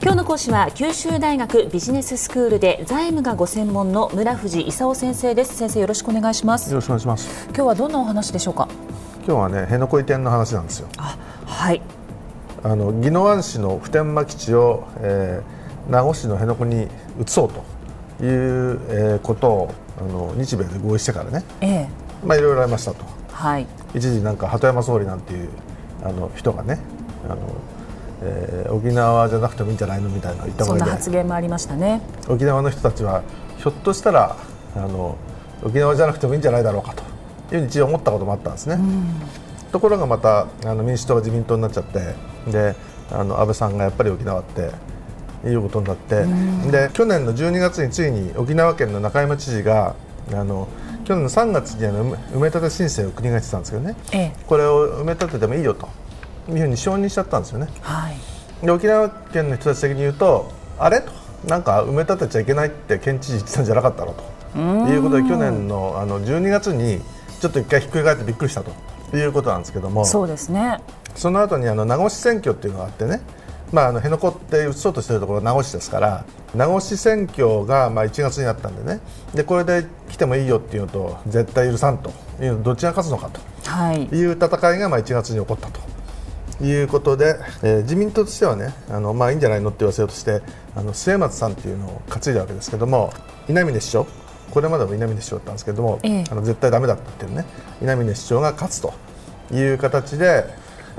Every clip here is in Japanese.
今日の講師は九州大学ビジネススクールで財務がご専門の村藤勲先生です。先生よろしくお願いします。よろしくお願いします。今日はどんなお話でしょうか？今日はね辺野古移転の話なんですよ。あはい。あの宜野湾市の普天間基地を、えー、名護市の辺野古に移そうという、えー、ことをあの日米で合意してからね、ええ、まあいろいろありましたと、はい、一時なんか鳩山総理なんていうあの人がねあの、えー、沖縄じゃなくてもいいんじゃないのみたいな言ったそんな発言もありましたね。沖縄の人たちはひょっとしたらあの沖縄じゃなくてもいいんじゃないだろうかというふうに一応思ったこともあったんですね。ところがまたあの民主党が自民党になっちゃってであの安倍さんがやっぱり沖縄っていうことになって、で去年の12月についに沖縄県の中山知事があの去年の3月にあの埋め立て申請を国がしてたんですけどね、ええ、これを埋め立ててもいいよというふうに承認しちゃったんですよね。はい、で沖縄県の人たち的に言うとあれ？と。なんか埋め立てちゃいけないって県知事言ってたんじゃなかったの？と。いうことで去年のあの12月にちょっと一回ひっくり返ってびっくりしたと。いうことなんですけども。そうですね。その後にあの名護市選挙っていうのがあってね。まあ、あの辺野古って移そうとしているところ名護市ですから名護市選挙がまあ1月になったんでね。でこれで来てもいいよっていうのと絶対許さんと。いうのどっちが勝つのかと。い。う戦いがまあ1月に起こったと。いうことで、えー、自民党としてはねあの、まあ、いいんじゃないのって言わせようとしてあの末松さんっていうのを担いだわけですけども稲峰市長これまでも稲峰市長だったんですけども、ええ、あの絶対だめだったっていうね稲峰市長が勝つという形で、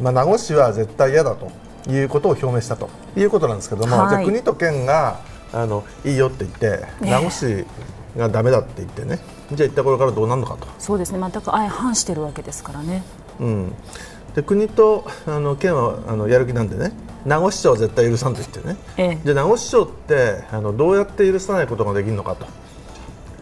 まあ、名護市は絶対嫌だということを表明したということなんですけども、はい、じゃあ国と県があのいいよって言って名護市がだめだって言ってねじゃあ言った頃からどうなるのかと。そうですね。全く相反してるわけですからね。うんで国とあの県はあのやる気なんでね。名護市長は絶対許さんと言ってね、ええ、じゃあ名護市長ってあのどうやって許さないことができるのかと。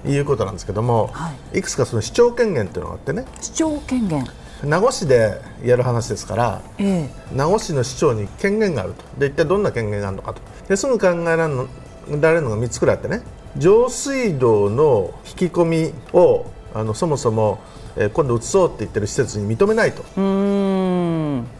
いうことなんですけども、はい、いくつかその市長権限というのがあってね。市長権限。名護市でやる話ですから、ええ、名護市の市長に権限があると。で一体どんな権限があるのかと。ですぐ考えられるのられるのが3つくらいあってね。上水道の引き込みをあのそもそも、えー、今度移そうって言ってる施設に認めないと。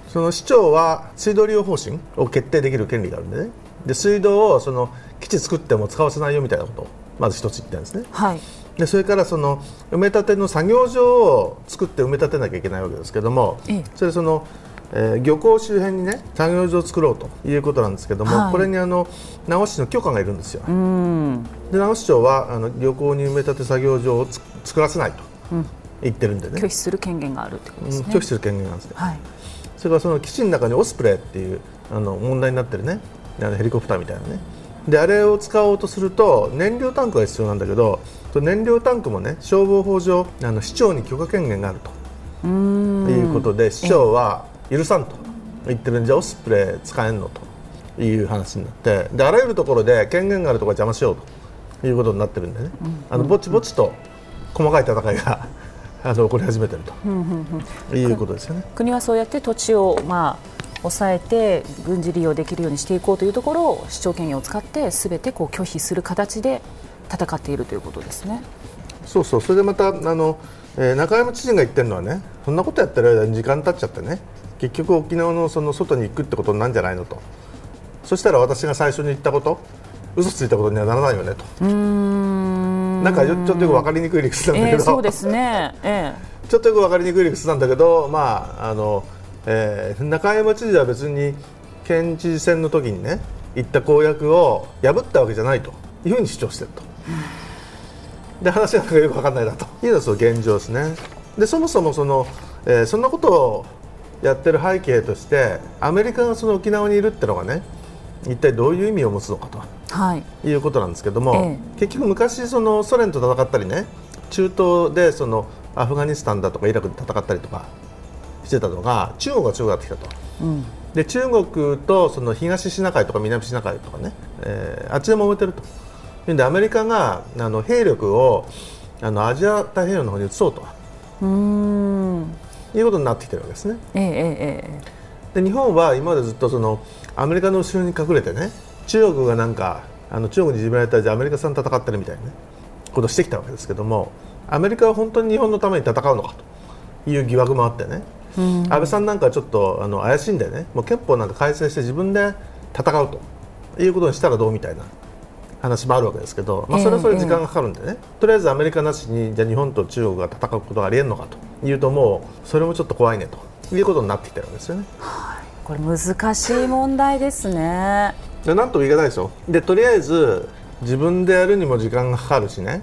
その市長は水道利用方針を決定できる権利があるんでね。で水道をその基地作っても使わせないよみたいなこと。をまず一つ言ってるんですね。はい。でそれからその埋め立ての作業場を作って埋め立てなきゃいけないわけですけども、ええ、それその、えー、漁港周辺にね作業場を作ろうということなんですけども、はい、これにあの名護市の許可がいるんですよ。で名護市長はあの漁港に埋め立て作業場を作らせないと言ってるんでね、拒否する権限があるってことですね、うん、拒否する権限なんですね、はい、それからその基地の中にオスプレイっていうあの問題になってるね。あのヘリコプターみたいなね。であれを使おうとすると燃料タンクが必要なんだけど燃料タンクもね消防法上あの市長に許可権限があると。いうことで市長は許さんと。言ってるんじゃオスプレイ使えんのと。いう話になって。であらゆるところで権限があるところ邪魔しようと。いうことになってるんでね、あのぼちぼちと細かい戦いがあの起こり始めてると。いうことですよね。国はそうやって土地をまあ抑えて軍事利用できるようにしていこうというところを市長権限を使ってすべてこう拒否する形で戦っているということですね。そうそう。それでまたあの、えー、中山知事が言ってるのはねそんなことやってる間に時間経っちゃってね結局沖縄のその外に行くってことなんじゃないのと。そしたら私が最初に言ったこと嘘ついたことにはならないよねとなんかちょっとよく分かりにくい理屈なんだけど、えー、そうですね、えー、ちょっとよく分かりにくい理屈なんだけどまああのえー、中山知事は別に県知事選の時にね言った公約を破ったわけじゃないと。いうふうに主張していると。で話がよく分かんないなと。いうのが現状ですね。でそもそもその、えー、そんなことをやってる背景としてアメリカがその沖縄にいるっていうのがね一体どういう意味を持つのかと、はい、いうことなんですけども、ええ、結局昔そのソ連と戦ったりね中東でそのアフガニスタンだとかイラクで戦ったりとかしてたのが中国が強くなってきたと。うん。で中国とその東シナ海とか南シナ海とかね、えー、あっちで揉めてると。いうんでアメリカがあの兵力をあのアジア太平洋の方に移そうと。うん。いうことになってきてるわけですね。えええ、で日本は今までずっとそのアメリカの後ろに隠れてね中国がなんかあの中国にいじめられたじゃアメリカさん戦ってるみたいな、ね、ことをしてきたわけですけどもアメリカは本当に日本のために戦うのかという疑惑もあってね安倍さんなんかちょっとあの怪しいんでねもう憲法なんか改正して自分で戦うということにしたらどうみたいな話もあるわけですけど、まあ、それはそれで時間がかかるんでね、えー、とりあえずアメリカなしにじゃ日本と中国が戦うことがありえるのかというともうそれもちょっと怖いねということになってきてるわけですよね。はい、これ難しい問題ですね。でなんとも言い難いですよ。でとりあえず自分でやるにも時間がかかるしね。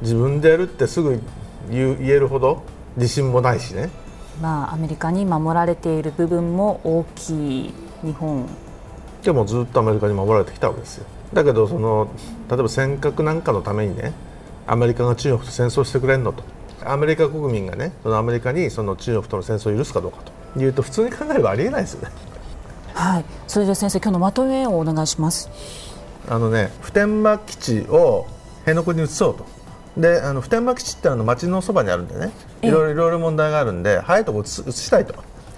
自分でやるってすぐ言えるほど自信もないしね。まあアメリカに守られている部分も大きい日本。でもずっとアメリカに守られてきたわけですよ。だけどその例えば尖閣なんかのためにねアメリカが中国と戦争してくれんのと。アメリカ国民がねそのアメリカにその中国との戦争を許すかどうかと。いうと普通に考えればありえないですよねはい。それで先生今日のまとめをお願いします。あのね普天間基地を辺野古に移そうと。であの普天間基地ってあの町のそばにあるんでね。いろいろいろいろ問題があるんで早いところ移したいと。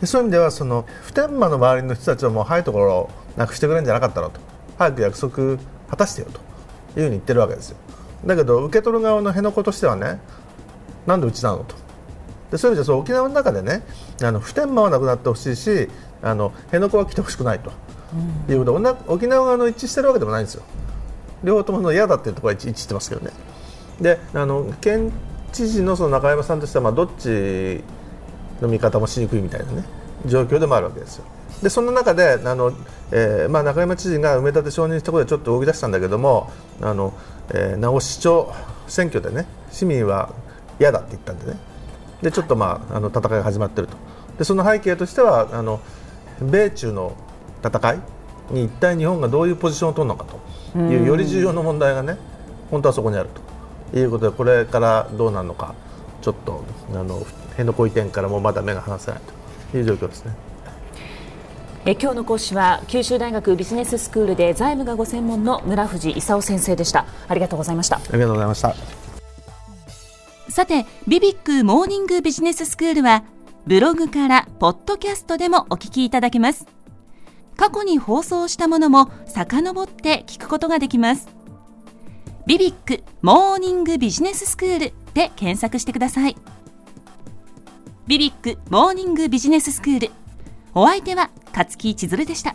そういう意味ではその普天間の周りの人たちはもう早いところをなくしてくれるんじゃなかったのと。早く約束果たしてよと。いうふうに言ってるわけですよ。だけど受け取る側の辺野古としてはねなんでうちなのと。でそういう意味では沖縄の中でねあの普天間はなくなってほしいしあの辺野古は来てほしくないと、うん、いうこと。で沖縄側の一致してるわけでもないんですよ。両方ともの嫌だっていうところは一致してますけどね。であの県知事のその中山さんとしてはまあどっちの見方もしにくいみたいなね状況でもあるわけですよ。でそんな中であの、えーまあ、中山知事が埋め立て承認したことでちょっと動き出したんだけどもあの、えー、名護市長選挙でね市民は嫌だって言ったんでね。でちょっと、まあ、あの戦いが始まっていると。でその背景としてはあの米中の戦いに一体日本がどういうポジションを取るのかというより重要な問題がね本当はそこにあると。いうことでこれからどうなるのかちょっとあの辺野古移転からもまだ目が離せないという状況ですね。え今日の講師は九州大学ビジネススクールで財務がご専門の村藤勲先生でした。ありがとうございました。ありがとうございました。さてビビックモーニングビジネススクールはブログからポッドキャストでもお聞きいただけます。過去に放送したものも遡って聞くことができます。ビビックモーニングビジネススクールで検索してください。ビビックモーニングビジネススクール。お相手は勝木千鶴でした。